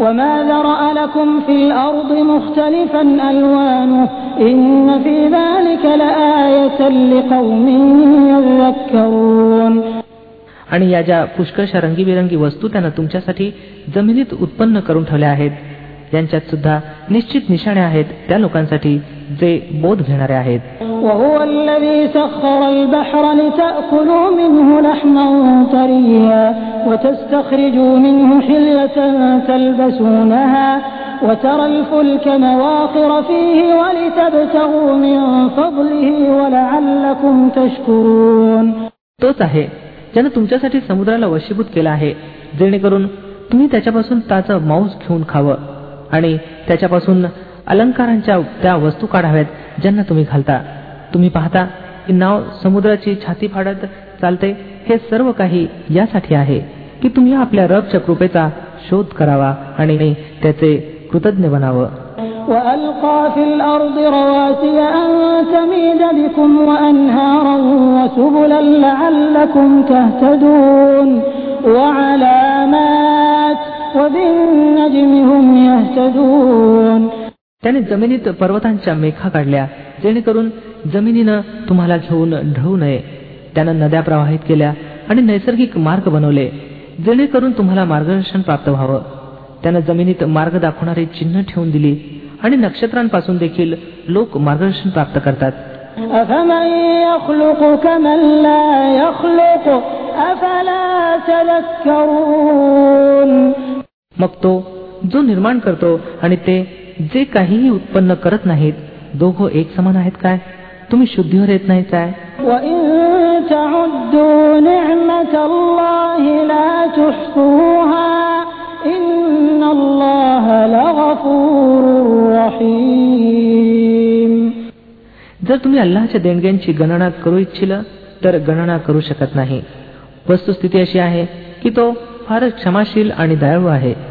وما ذرأ لكم في الأرض مختلفا ألوانه إن في ذلك لآية لقوم يذكرون आणि या ज्या पुष्कळशा रंगीबेरंगी वस्तू त्यानं तुमच्यासाठी जमिनीत उत्पन्न करून ठेवल्या आहेत यांच्यात सुद्धा निश्चित निशाणे आहेत त्या लोकांसाठी जे बोध घेणारे आहेत وهو الذي سخر البحر لتأكلوا منه لحما طريا وتستخرجوا منه حلية تلبسونها وترى الفلك مواخر فيه ولتبتغوا من فضله ولعلكم تشكرون तोच आहे ज्यानं तुमच्यासाठी समुद्राला वशीभूत केला आहे जेणेकरून तुम्ही त्याच्यापासून ताचं मांस घेऊन खावं आणि त्याच्यापासून अलंकारांच्या त्या वस्तू काढाव्यात ज्यांना तुम्ही घालता तुम्ही पाहता की नाव समुद्राची छाती फाडत चालते हे सर्व काही यासाठी आहे की तुम्ही आपल्या रबच्या कृपेचा शोध करावा आणि त्याचे कृतज्ञ बनावं وألقى في الأرض رواسي أن تميد بكم وأنهارا وسبلا لعلكم تهتدون وعلامات وبالنجم هم يهتدون त्याने जमिनीत पर्वतांच्या मेखा काढल्या जेणेकरून जमिनीनं तुम्हाला घेऊन ढळू नये. त्यानं नद्या प्रवाहित केल्या आणि नैसर्गिक मार्ग बनवले जेणेकरून तुम्हाला मार्गदर्शन प्राप्त व्हावं. त्यानं जमिनीत मार्ग दाखवणारी चिन्ह ठेवून दिली आणि नक्षत्रांपासून देखील लोक मार्गदर्शन प्राप्त करतात. मग तो जो निर्माण करतो आणि ते जे काहीही उत्पन्न करत नाहीत दोघं एक समान आहेत काय? तुम्ही शुद्धीवर येत नाही काय? जर तुम्ही अल्लाच्या देणग्यांची गणना करू इच्छिल तर गणना करू शकत नाही. वस्तुस्थिती अशी आहे की तो फारच क्षमाशील आणि दयाळू आहे.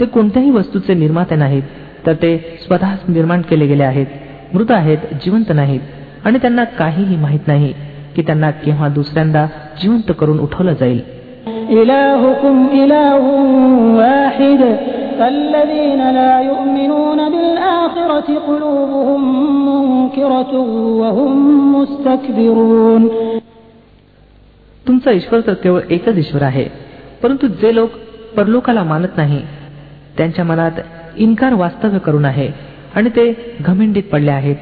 ते कोणत्याही वस्तूचे निर्माते नाहीत तर ते स्वतःच निर्माण केले गेले आहेत मृत आहेत जिवंत नाहीत. आणि त्यांना काहीही माहीत नाही की त्यांना केव्हा दुसऱ्यांदा जिवंत करून उठवलं जाईल. तुमचा ईश्वर तर केवळ एकच ईश्वर आहे परंतु जे लोक परलोकाला मानत नाही त्यांच्या मनात इन्कार वास्तव्य करून आहे आणि ते घमिंडीत पडले आहेत.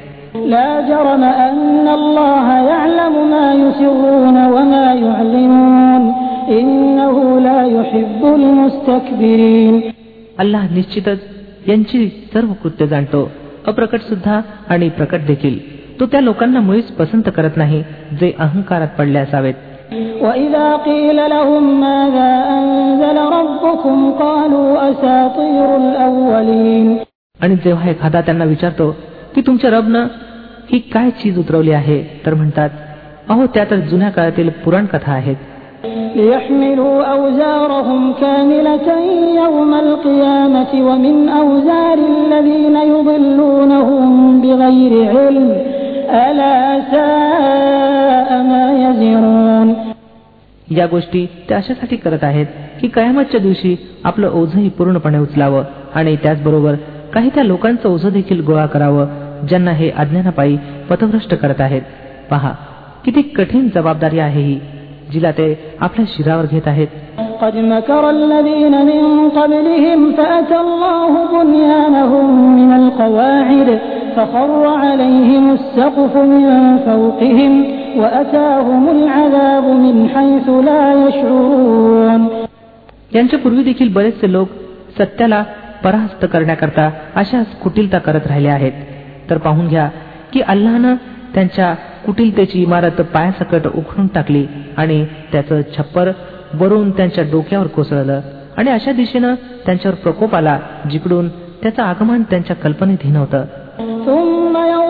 अल्लाह निश्चितच यांची सर्व कृत्य जाणतो अप्रकट सुद्धा आणि प्रकट देखील. तो त्या लोकांना मुळीच पसंत करत नाही जे अहंकारात पडले असावेत. وإذا قيل لهم ماذا أنزل ربكم قالوا أساطير الأولين आणि जेव्हा एखादा त्यांना विचारतो की तुमच्या रबनं ही काय चीज उतरवली आहे तर म्हणतात अहो त्या तर जुन्या काळातील पुराण कथा आहेत ليحملوا أوزارهم كاملة يوم القيامة ومن أوزار الذين يضلونهم بغير علم ألا ساء ما يزرون या गोष्टी ते अशासाठी करत आहेत की कयामतच्या दिवशी आपलं ओझंही पूर्णपणे उचलावं आणि त्याचबरोबर काही त्या लोकांचं ओझं देखील गोळा करावं ज्यांना हे अज्ञानापायी पथभ्रष्ट करत आहेत पहा किती कठीण जबाबदारी आहे ही जिला ते आपल्या शिरावर घेत आहेत قد مكر الذين من قبلهم فأتى الله بنيانهم من القواعد فخر عليهم السقف من فوقهم यांच्या पूर्वी देखील बरेचसे लोक सत्याला पराहस्त करण्याकरता अशाच कुटिलता करत राहिले आहेत. तर पाहून घ्या की अल्लानं त्यांच्या कुटिलतेची इमारत पायासकट उखडून टाकली आणि त्याचं छप्पर वरून त्यांच्या डोक्यावर कोसळलं आणि अशा दिशेनं त्यांच्यावर प्रकोप आला जिकडून त्याचं आगमन त्यांच्या कल्पनेतही नव्हतं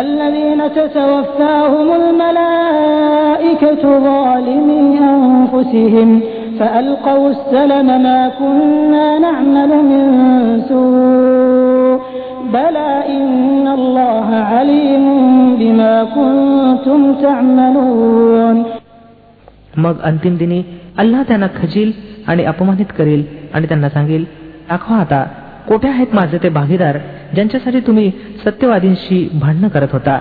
الذين تتوفاهم الملائكة ظالمي أنفسهم فألقوا السلم ما كنا نعمل من سوء بلى إن الله عليم بما كنتم تعملون मग अंतिम दिनी अल्लाह त्यांना खजील आणि अपमानित करेल आणि त्यांना सांगेल दाखवा आता कोठे आहेत माझे ते भागीदार ज्यांच्यासाठी तुम्ही सत्यवादींशी भांडणं करत होता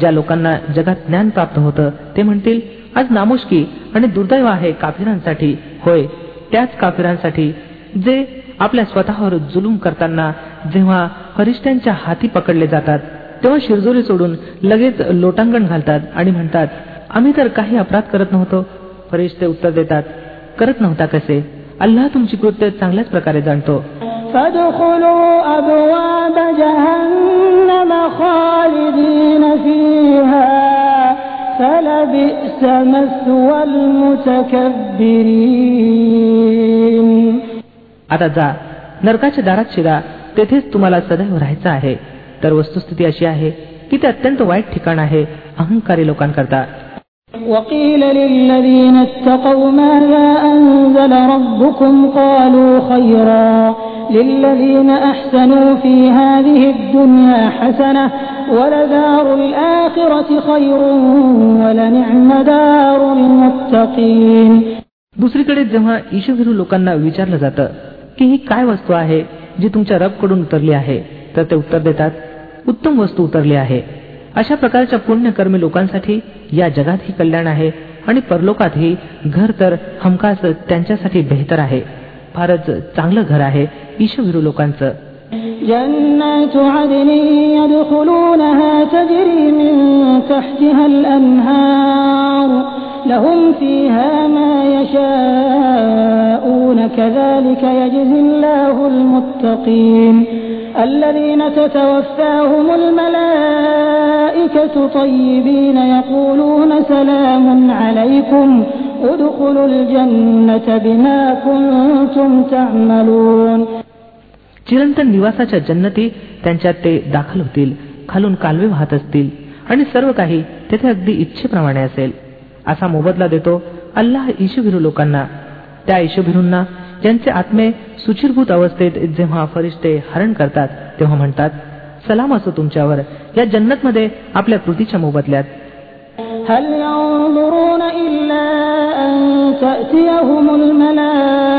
ज्या लोकांना जगात ज्ञान प्राप्त होतं ते म्हणतील आज नामुष्की आणि दुर्दैव आहे काफिरांसाठी. होय त्याच काफिरांसाठी जे आपल्या स्वतःवर जुलूम करताना जेव्हा हरिष्ट्यांच्या हाती पकडले जातात तेव्हा शिरजोरी सोडून लगेच लोटांगण घालतात आणि म्हणतात आम्ही तर काही अपराध करत नव्हतो. फरिश्ते उत्तर देतात करत नव्हता कसे? अल्लाह तुमची कृत्य चांगल्याच प्रकारे जाणतो. جهنم خالدين فيها فلبئس مثوى المتكبرين आता जा नरकाच्या दारात शिरा तेथेच तुम्हाला सदैव राहायचं आहे तर वस्तुस्थिती अशी आहे की ते अत्यंत वाईट ठिकाण आहे अहंकारी लोकांकरता وقيل للذين اتقوا ماذا أنزل ربكم قالوا خيرا للذين أحسنوا في هذه الدنيا حسنة ولدار الآخرة خير ولنعم دار المتقين दुसरीकडे जेव्हा ईशभिरू लोकांना विचारलं जातं की ही काय वस्तू आहे जी तुमच्या रबकडून उतरली आहे तर ते उत्तर देतात उत्तम वस्तू उतरली आहे अशा प्रकारच्या पुण्यकर्मी लोकांसाठी या जगातही कल्याण आहे आणि परलोकातही घर तर हमखास त्यांच्यासाठी बेहतर आहे फारच चांगलं घर आहे ईशभिरू लोकांचं جنات عدن يدخلونها تجري من تحتها الأنهار لهم فيها ما يشاءون كذلك يجزي الله المتقين الذين تتوفاهم الملائكة طيبين يقولون سلام عليكم ادخلوا الجنة بما كنتم تعملون चिरंतन निवासाच्या जन्नती त्यांच्यात ते दाखल होतील खालून कालवे वाहत असतील आणि सर्व काही तेथे अगदी इच्छेप्रमाणे असेल असा मोबदला देतो अल्लाह ईशभिरू लोकांना त्या ईशभिरूंना ज्यांचे आत्मे सुचिरभूत अवस्थेत जेव्हा फरिश्ते हरण करतात तेव्हा म्हणतात सलाम असो तुमच्यावर या जन्नत मध्ये आपल्या कृतीच्या मोबदल्यात هل ينظرون إلا أن تأتيهم الملائكة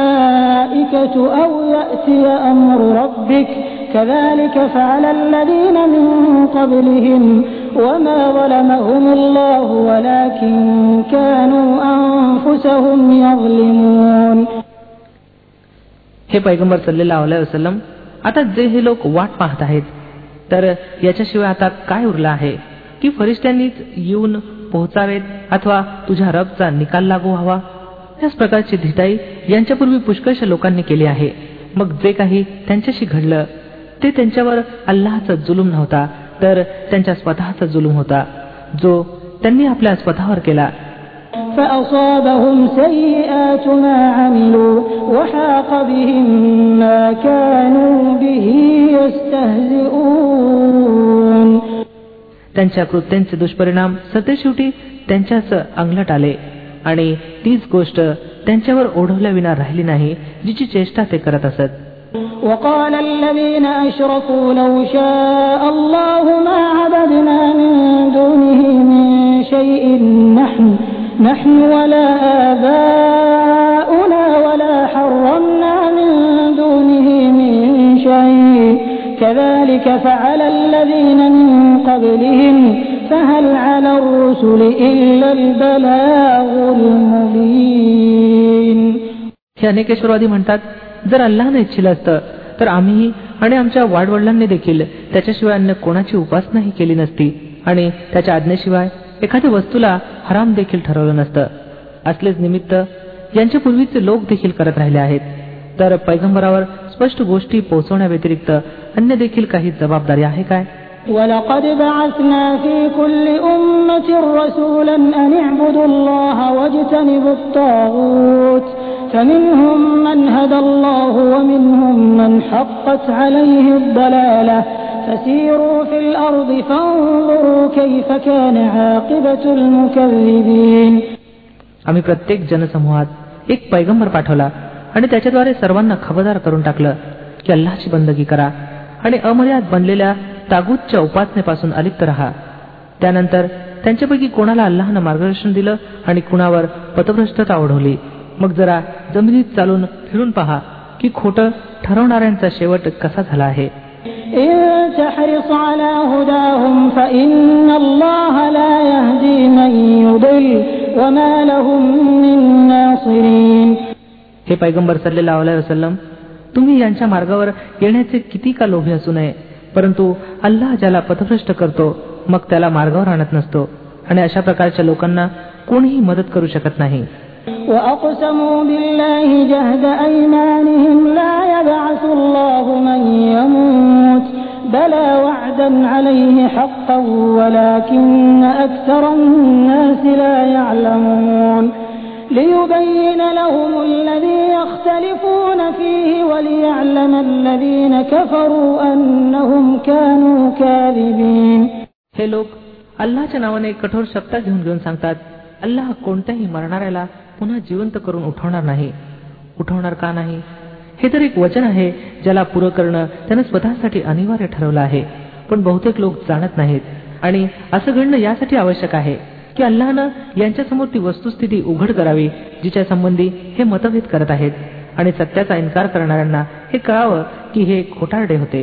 أو يأتي أمر ربك كذلك فعل الذين من قبلهم وما ظلمهم الله ولكن كانوا أنفسهم يظلمون हे पैगंबर सल्लेला वसलम आता जे हे लोक वाट पाहत आहेत तर याच्याशिवाय आता काय उरलं आहे की फरिश्त्यांनीच येऊन पोहोचावेत अथवा तुझ्या रबचा निकाल लागू व्हावा त्याच प्रकारची धिटाई यांच्यापूर्वी पुष्कळशा लोकांनी केली आहे मग जे काही त्यांच्याशी घडलं ते त्यांच्यावर अल्लाहचा जुलूम नव्हता तर त्यांच्या स्वतःचा जुलूम होता जो त्यांनी आपल्या स्वतःवर केला فأصابهم سيئات ما عملوا وحاق بهم ما كانوا به يستهزئون त्यांच्या कृत्यांचे दुष्परिणाम सतेशेवटी त्यांच्याच अंगलट आले आणि तीच गोष्ट त्यांच्यावर ओढवल्याविना राहिली नाही जिची चेष्टा ते करत असत وقال الذين أشركوا لو شاء الله ما عبدنا من دونه من شيء نحن نحن ولا آباؤنا ولا حرمنا من دونه من شيء كذلك فعل الذين من قبلهم فهل على الرسل إلا البلاغ المبين हे अनेकेश्वरवादी म्हणतात जर अल्लाने इच्छिलं असतं तर आम्ही आणि आमच्या वाडवडिलांनी देखील त्याच्याशिवाय अन्य कोणाची उपासनाही केली नसती आणि त्याच्या आज्ञेशिवाय एखाद्या वस्तूला हराम देखील ठरवलं नसतं असलेच निमित्त यांच्या पूर्वीचे लोक देखील करत राहिले आहेत तर पैगंबरावर स्पष्ट गोष्टी पोहोचवण्याव्यतिरिक्त अन्य देखील काही जबाबदारी आहे काय ولقد بعثنا في كل أمة رسولا أن اعبدوا الله واجتنبوا الطاغوت فمنهم من هدى الله ومنهم من حقت عليه الضلالة فسيروا في الأرض فانظروا كيف كان عاقبة المكذبين आम्ही प्रत्येक जनसमूहात एक पैगंबर पाठवला आणि त्याच्याद्वारे सर्वांना खबरदार करून टाकलं की अल्लाची बंदगी करा आणि अमर्याद बनलेल्या तागूतच्या उपासनेपासून अलिप्त राहा. त्यानंतर त्यांच्यापैकी कोणाला अल्लाहनं मार्गदर्शन दिलं आणि कुणावर पथभ्रष्टता ओढवली? मग जरा जमिनीत चालून फिरून पहा की खोटं ठरवणाऱ्यांचा शेवट कसा झाला आहे? हे पैगंबर सल्लेला वसलम तुम्ही यांच्या मार्गावर येण्याचे किती का लोभी असू नये परंतु अल्लाह ज्याला पथभ्रष्ट करतो मग त्याला मार्गावर आणत नसतो आणि अशा प्रकारच्या लोकांना कोणीही मदत करू शकत नाही وأقسموا بالله جهد أيمانهم لا يبعث الله من يموت بلى وعدا عليه حقا ولكن أكثر الناس لا يعلمون ليبين لهم الذي يختلفون فيه وليعلم الذين كفروا أنهم كانوا كاذبين हे लोक अल्लाच्या नावाने कठोर शब्द घेऊन घेऊन सांगतात अल्लाह कोणत्याही मरणाऱ्याला पुन्हा जिवंत करून उठवणार नाही उठवणार का नाही हे तर एक वचन आहे ज्याला पुरं करणं त्यानं स्वतःसाठी अनिवार्य ठरवलं आहे पण बहुतेक लोक जाणत नाहीत आणि असं घडणं यासाठी आवश्यक आहे की अल्लानं यांच्यासमोर ती वस्तुस्थिती उघड करावी जिच्या संबंधी हे मतभेद करत आहेत. आणि सत्याचा इन्कार करणाऱ्यांना हे कळावं की हे खोटारडे होते.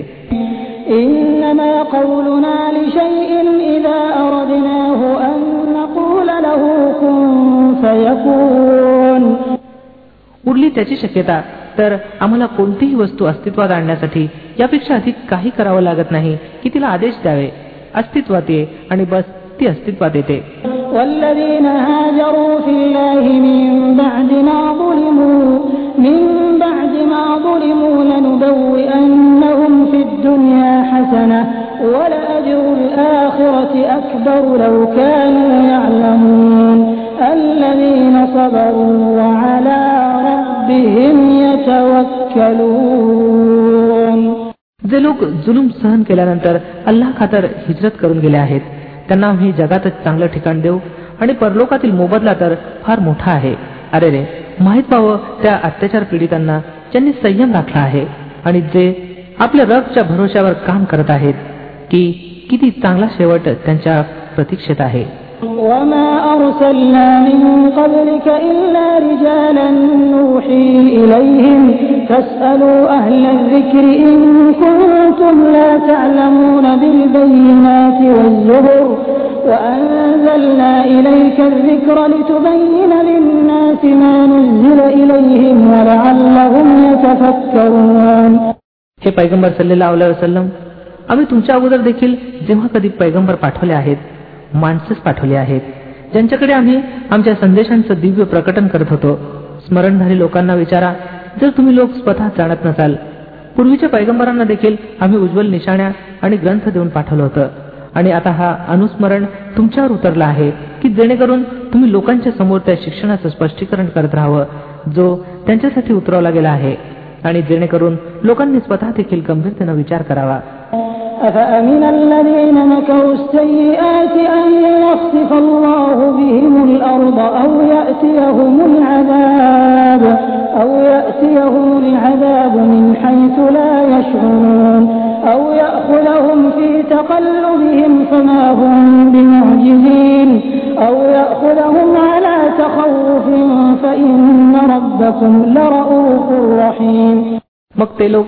उरली त्याची शक्यता तर आम्हाला कोणतीही वस्तू अस्तित्वात आणण्यासाठी यापेक्षा अधिक काही करावं लागत नाही की तिला आदेश द्यावे. अस्तित्वात ये आणि बस ती अस्तित्वात येते والذين هاجروا في الله من بعد ما ظلموا من بعد ما ظلموا لنبوئنهم في الدنيا حسنة ولأجر الآخرة أكبر لو كانوا يعلمون الذين صبروا وعلى ربهم يتوكلون जे लोक जुलूम सहन केल्यानंतर अल्लाह खातर हिजरत करून गेले आहेत त्यांना आम्ही जगातच चांगलं ठिकाण देऊ आणि परलोकातील मोबदला तर फार मोठा आहे. अरे रे माहीत व्हावं त्या अत्याचार पीडितांना ज्यांनी संयम राखला आहे आणि जे आपल्या रगच्या भरोश्यावर काम करत आहेत की किती चांगला शेवट त्यांच्या प्रतीक्षेत आहे. وما أرسلنا من قبلك إلا رجالا نوحي إليهم فاسألوا أهل الذكر إن كنتم لا تعلمون بالبينات والزبر وأنزلنا إليك الذكر لتبين للناس ما نزل إليهم ولعلهم يتفكرون हे पैगंबर सल्लेला वसलम आम्ही तुमच्या अगोदर देखील जेव्हा कधी पैगंबर पाठवले आहेत माणसेच पाठवली आहेत. ज्यांच्याकडे आम्ही आमच्या संदेशांचं दिव्य प्रकटन करत होतो. स्मरणधारी लोकांना विचारा जर तुम्ही लोक स्वतः जाणत नसाल. पूर्वीच्या पैगंबरांना देखील आम्ही उज्ज्वल निशाण्या आणि ग्रंथ देऊन पाठवलं होतं. आणि आता हा अनुस्मरण तुमच्यावर उतरला आहे की जेणेकरून तुम्ही लोकांच्या समोर त्या शिक्षणाचं स्पष्टीकरण करत राहावं जो त्यांच्यासाठी उतरवला गेला आहे. आणि जेणेकरून लोकांनी स्वतः देखील गंभीरतेनं विचार करावा. أفأمن الذين مكروا السيئات أن يخسف الله بهم الأرض أو يأتيهم العذاب أو يأتيهم العذاب من حيث لا يشعرون أو يأخذهم في تقلبهم فما هم بمعجزين أو يأخذهم على تخوف فإن ربكم لرؤوف رحيم मग ते लोक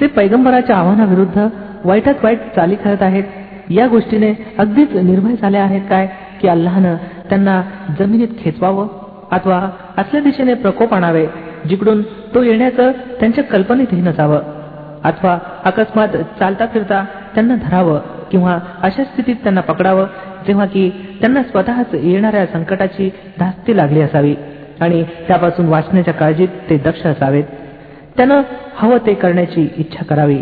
जे पैगंबराच्या आव्हानाविरुद्ध वाईटात वाईट चाली करत आहेत. या गोष्टीने अगदीच निर्भय झाले आहेत काय? की अल्लानं त्यांना जमिनीत खेचवावं अथवा असल्या दिशेने प्रकोप आणावे जिकडून तो येण्याचं त्यांच्या कल्पनेतही नसावं. अथवा अकस्मात चालता फिरता त्यांना धरावं किंवा अशा स्थितीत त्यांना पकडावं जेव्हा की त्यांना स्वतःच येणाऱ्या संकटाची धास्ती लागली असावी आणि त्यापासून वाचण्याच्या काळजीत ते दक्ष असावेत. त्यानं हवं ते करण्याची इच्छा करावी.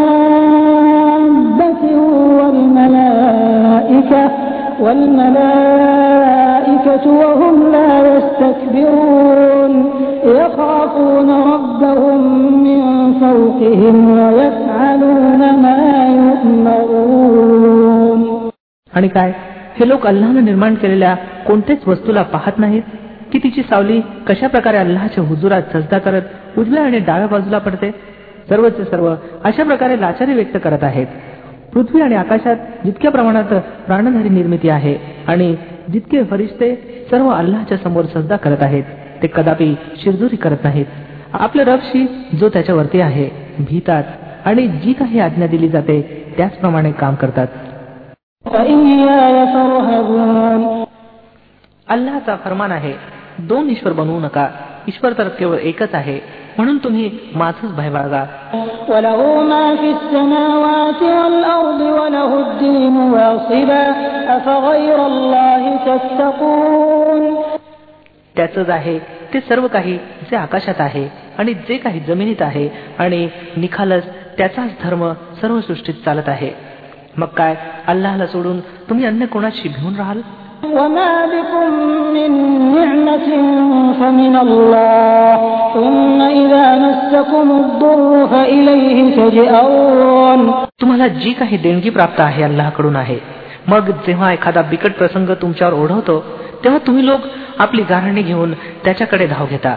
والملائكة والملائكة وهم لا يستكبرون يخافون ربهم من فوقهم ويفعلون ما يؤمرون आणि काय हे लोक अल्लानं निर्माण केलेल्या कोणत्याच वस्तूला पाहत नाहीत की तिची सावली कशा प्रकारे अल्लाच्या हुजुरात सजदा करत उजव्या आणि डाव्या बाजूला पडते सर्वच सर्व अशा प्रकारे लाचारी व्यक्त करत आहेत पृथ्वी आणि आकाशात जितक्या प्रमाणात प्राणधारी निर्मिती आहे आणि जितके फरिश्ते सर्व अल्लाच्या समोर सजदा करत आहेत ते कदापि शिरजोरी करत नाहीत. आपल्या रबशी जो त्याच्यावरती आहे भीतात आणि जी काही आज्ञा दिली जाते त्याचप्रमाणे काम करतात. अल्लाचा फरमान आहे दोन ईश्वर बनवू नका. ईश्वर तर केवळ एकच आहे. म्हणून तुम्ही माझच भय बाळगा. त्याचंच आहे ते सर्व काही जे आकाशात आहे आणि जे काही जमिनीत आहे आणि निखालच त्याचाच धर्म सर्व सृष्टीत चालत आहे. मग काय अल्लाहला सोडून तुम्ही अन्य कोणाशी भिवून राहाल? وما بكم من نعمة فمن الله ثم إذا مسكم الضر فإليه تجأرون तुम्हाला जी काही देणगी प्राप्त आहे अल्लाहकडून आहे मग जेव्हा एखादा बिकट प्रसंग तुमच्यावर ओढवतो तेव्हा तुम्ही लोक आपली गारणी घेऊन त्याच्याकडे धाव घेता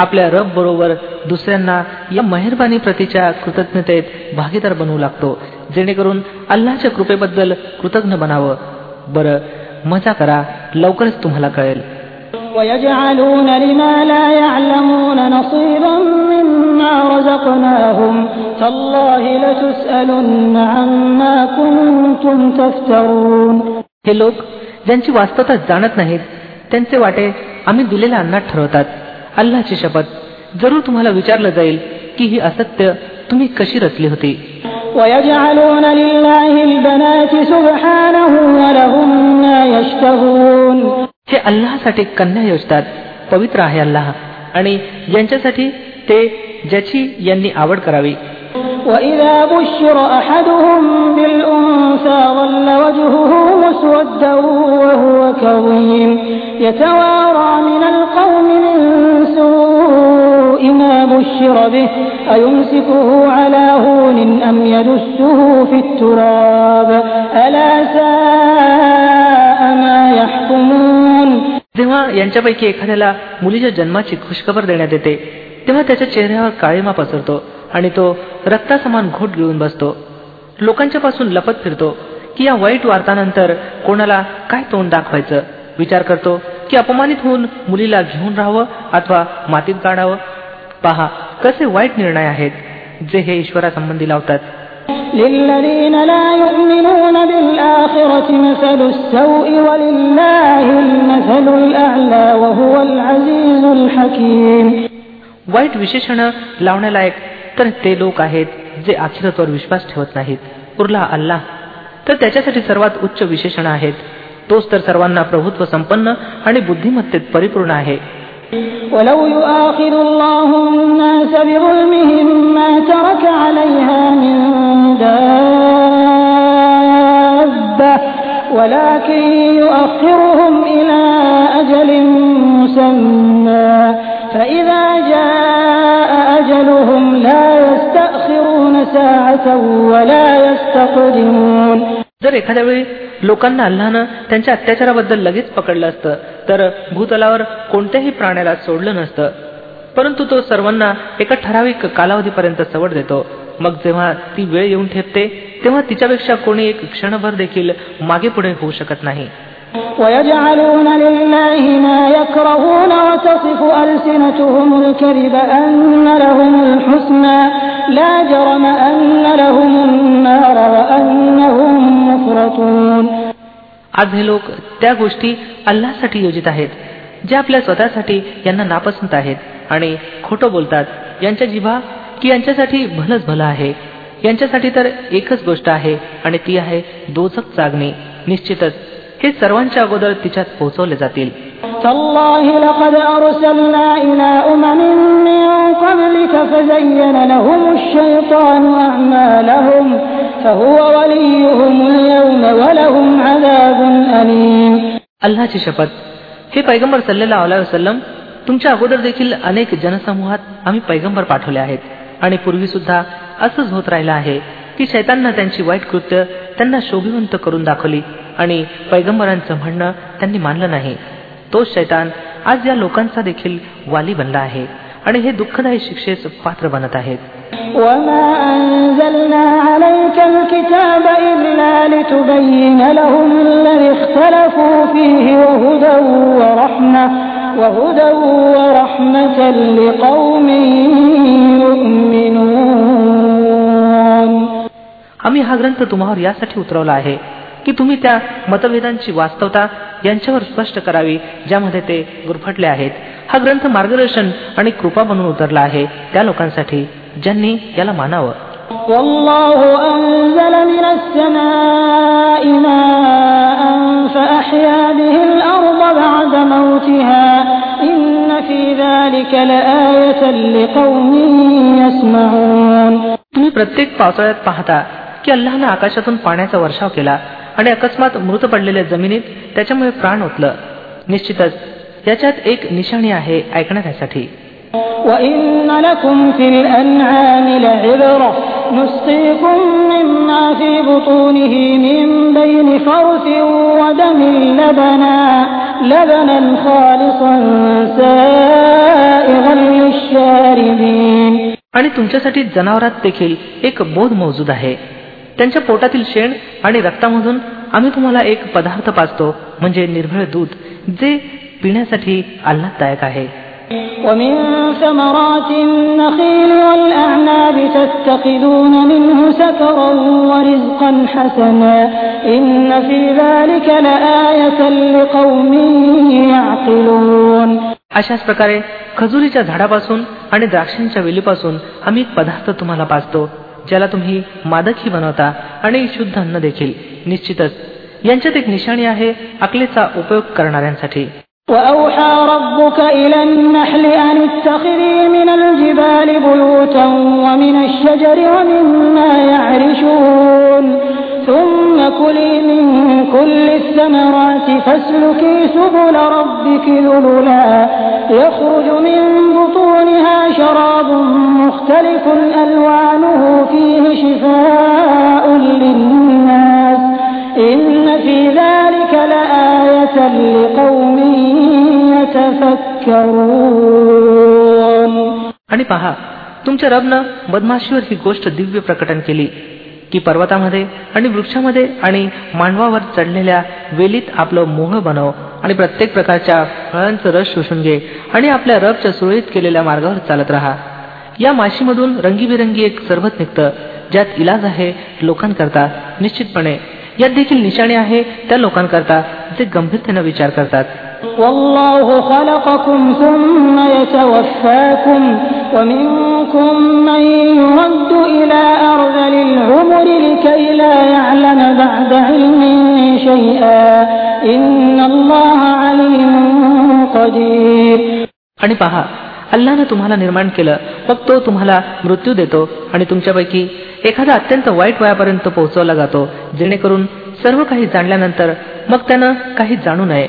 आपल्या रब बरोबर दुसऱ्यांना या मेहरबानी प्रतीच्या कृतज्ञतेत भागीदार बनवू लागतो जेणेकरून अल्लाच्या कृपेबद्दल कृतज्ञ बनावं बरं मजा करा लवकरच तुम्हाला कळेल ويجعلون لما لا يعلمون نصيبا مما رزقناهم تالله لتسألن عما كنتم تفترون हे लोक ज्यांची वास्तवता जाणत नाहीत त्यांचे वाटे आम्ही दिलेल्या अन्नात ठरवतात अल्लाची शपथ. जरूर तुम्हाला विचारलं जाईल की ही असत्य तुम्ही कशी रचली होती? हे अल्लासाठी कन्या योजतात पवित्र आहे अल्लाह. आणि यांच्यासाठी ते ज्याची यांनी आवड करावी وإذا بشر أحدهم بالأنثى ظل وجهه مسودا وهو كظيم يتوارى من القوم من سوء ما بشر به أيمسكه على هون أم يدسه في التراب ألا ساء ما يحكمون जेव्हा यांच्यापैकी एखाद्याला मुलीच्या जन्माची खुशखबर देण्यात येते तेव्हा त्याच्या चेहऱ्यावर काळीमा पसरतो आणि तो रक्तासमान घोट घेऊन बसतो. लोकांच्या पासून लपत फिरतो की या वाईट वार्तानंतर कोणाला काय तोंड दाखवायचं? विचार करतो की अपमानित होऊन मुलीला घेऊन राहावं अथवा मातीत काढावं पहा कसे वाईट निर्णय आहेत जे हे ईश्वरासंबंधी लावतात. वाईट विशेषण लावण्यालायक तर ते लोक आहेत जे आखिरतवर विश्वास ठेवत नाहीत उरला अल्लाह तर त्याच्यासाठी सर्वात उच्च विशेषण आहेत तोच तर सर्वांना प्रभुत्व संपन्न आणि बुद्धिमत्तेत परिपूर्ण आहे ولو يؤاخذ الله الناس بظلمهم ما ترك عليها من دابة ولكن يؤخرهم إلى أجل مسمى जर एखाद्या वेळी लोकांना अल्लानं त्यांच्या अत्याचाराबद्दल लगेच पकडलं असतं तर भूतलावर कोणत्याही प्राण्याला सोडलं नसतं. परंतु तो सर्वांना एका ठराविक कालावधीपर्यंत सवड देतो. मग जेव्हा ती वेळ येऊन ठेपते तेव्हा तिच्यापेक्षा कोणी एक क्षणभर देखील मागे पुढे होऊ शकत नाही. ويجعلون لله ما يكرهون وتصف ألسنتهم الكذب أن لهم الحسنى لا جرم أن لهم النار وأنهم مفرطون आज हे लोक त्या गोष्टी अल्लासाठी योजित आहेत ज्या आपल्या स्वतःसाठी यांना नापसंत आहेत आणि खोटं बोलतात यांच्या जिभा की यांच्यासाठी भलच भलं आहे यांच्यासाठी तर एकच गोष्ट आहे आणि ती आहे दोजक चागणी निश्चितच हे सर्वांच्या अगोदर तिच्यात पोहोचवले जातील. अल्लाची शपथ. हे पैगंबर सल्लेला वसलम तुमच्या अगोदर देखील अनेक जनसमूहात आम्ही पैगंबर पाठवले आहेत. आणि पूर्वी सुद्धा असंच होत राहिलं आहे की शैतांना त्यांची वाईट कृत्य त्यांना शोभिवंत करून दाखवली. आणि पैगंबरांचं म्हणणं त्यांनी मानलं नाही. तो शैतान आज या लोकांचा देखील वाली बनला आहे आणि हे दुःखदायी शिक्षेस पात्र बनत आहेत. आम्ही हा ग्रंथ तुम्हावर यासाठी उतरवला आहे. की तुम्ही त्या मतभेदांची वास्तवता यांच्यावर स्पष्ट करावी ज्यामध्ये ते गुरफटले आहेत. हा ग्रंथ मार्गदर्शन आणि कृपा बनून उतरला आहे. त्या लोकांसाठी ज्यांनी याला मानावं. तुम्ही प्रत्येक पावसाळ्यात पाहता की अल्लानं आकाशातून पाण्याचा वर्षाव केला. आणि अकस्मात मृत पडलेल्या जमिनीत त्याच्यामुळे प्राण ओतलं. निश्चितच याच्यात एक निशाणी आहे ऐकण्यासाठी. आणि तुमच्यासाठी जनावरात देखील एक बोध मौजूद आहे. त्यांच्या पोटातील शेण आणि रक्तामधून आम्ही तुम्हाला एक पदार्थ पाचतो म्हणजे निर्भळ दूध जे पिण्यासाठी आल्हाददायक आहे ومن ثمرات النخيل والأعناب تتخذون منه سكرا ورزقا حسنا إن في ذلك لآية لقوم يعقلون अशाच प्रकारे खजुरीच्या झाडापासून आणि द्राक्षांच्या वेलीपासून आम्ही एक पदार्थ तुम्हाला पाचतो ज्याला तुम्ही मादकही बनवता आणि शुद्ध अन्न देखील निश्चितच यांच्यात एक निशाणी आहे अकलेचा उपयोग करणाऱ्यांसाठी وأوحى ربك إلى النحل أن اتخذي من الجبال بيوتا ومن الشجر ومما يعرشون ثم كلي من كل الثمرات فاسلكي سبل ربك ذللا يخرج من بطونها شراب مختلف ألوانه فيه شفاء للناس إن في ذلك لآية لقوم يتفكرون आणि पहा तुमच्या रबनं बदमाशीवर ही गोष्ट दिव्य प्रकटन केली की पर्वतामध्ये आणि वृक्षामध्ये आणि मांडवावर चढलेल्या वेलीत आपलं मोह बनव आणि प्रत्येक प्रकारच्या फळांचं रस शोषून घे आणि आपल्या रबच्या सुरळीत केलेल्या मार्गावर चालत राहा. या माशीमधून रंगीबिरंगी एक सरबत निघतं ज्यात इलाज आहे लोकांकरता निश्चितपणे. यात देखील निशाणे आहे त्या लोकांकरता जे गंभीरतेनं विचार करतात. والله خلقكم ثم يتوفاكم ومنكم من يرد إلى أرذل العمر لكي لا يعلم بعد علم شيئا إن الله عليم قدير आणि पहा अल्लानं तुम्हाला निर्माण केलं मग तो तुम्हाला मृत्यू देतो आणि तुमच्यापैकी एखादा अत्यंत वाईट वयापर्यंत पोहोचवला जातो जेणेकरून सर्व काही जाणल्यानंतर मग त्यानं काही जाणू नये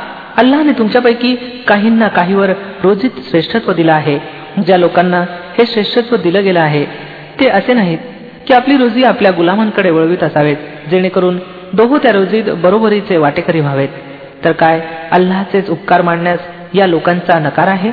अल्लाने तुमच्यापैकी काहींना काहीवर रोजीत श्रेष्ठत्व दिलं आहे. ज्या लोकांना हे श्रेष्ठत्व दिलं गेलं आहे ते असे नाहीत की आपली रोजी आपल्या गुलामांकडे वळवीत असावेत जेणेकरून दोघो त्या रोजीत बरोबरीचे वाटेकरी व्हावेत. तर काय अल्लाचेच उपकार मांडण्यास या लोकांचा नकार आहे?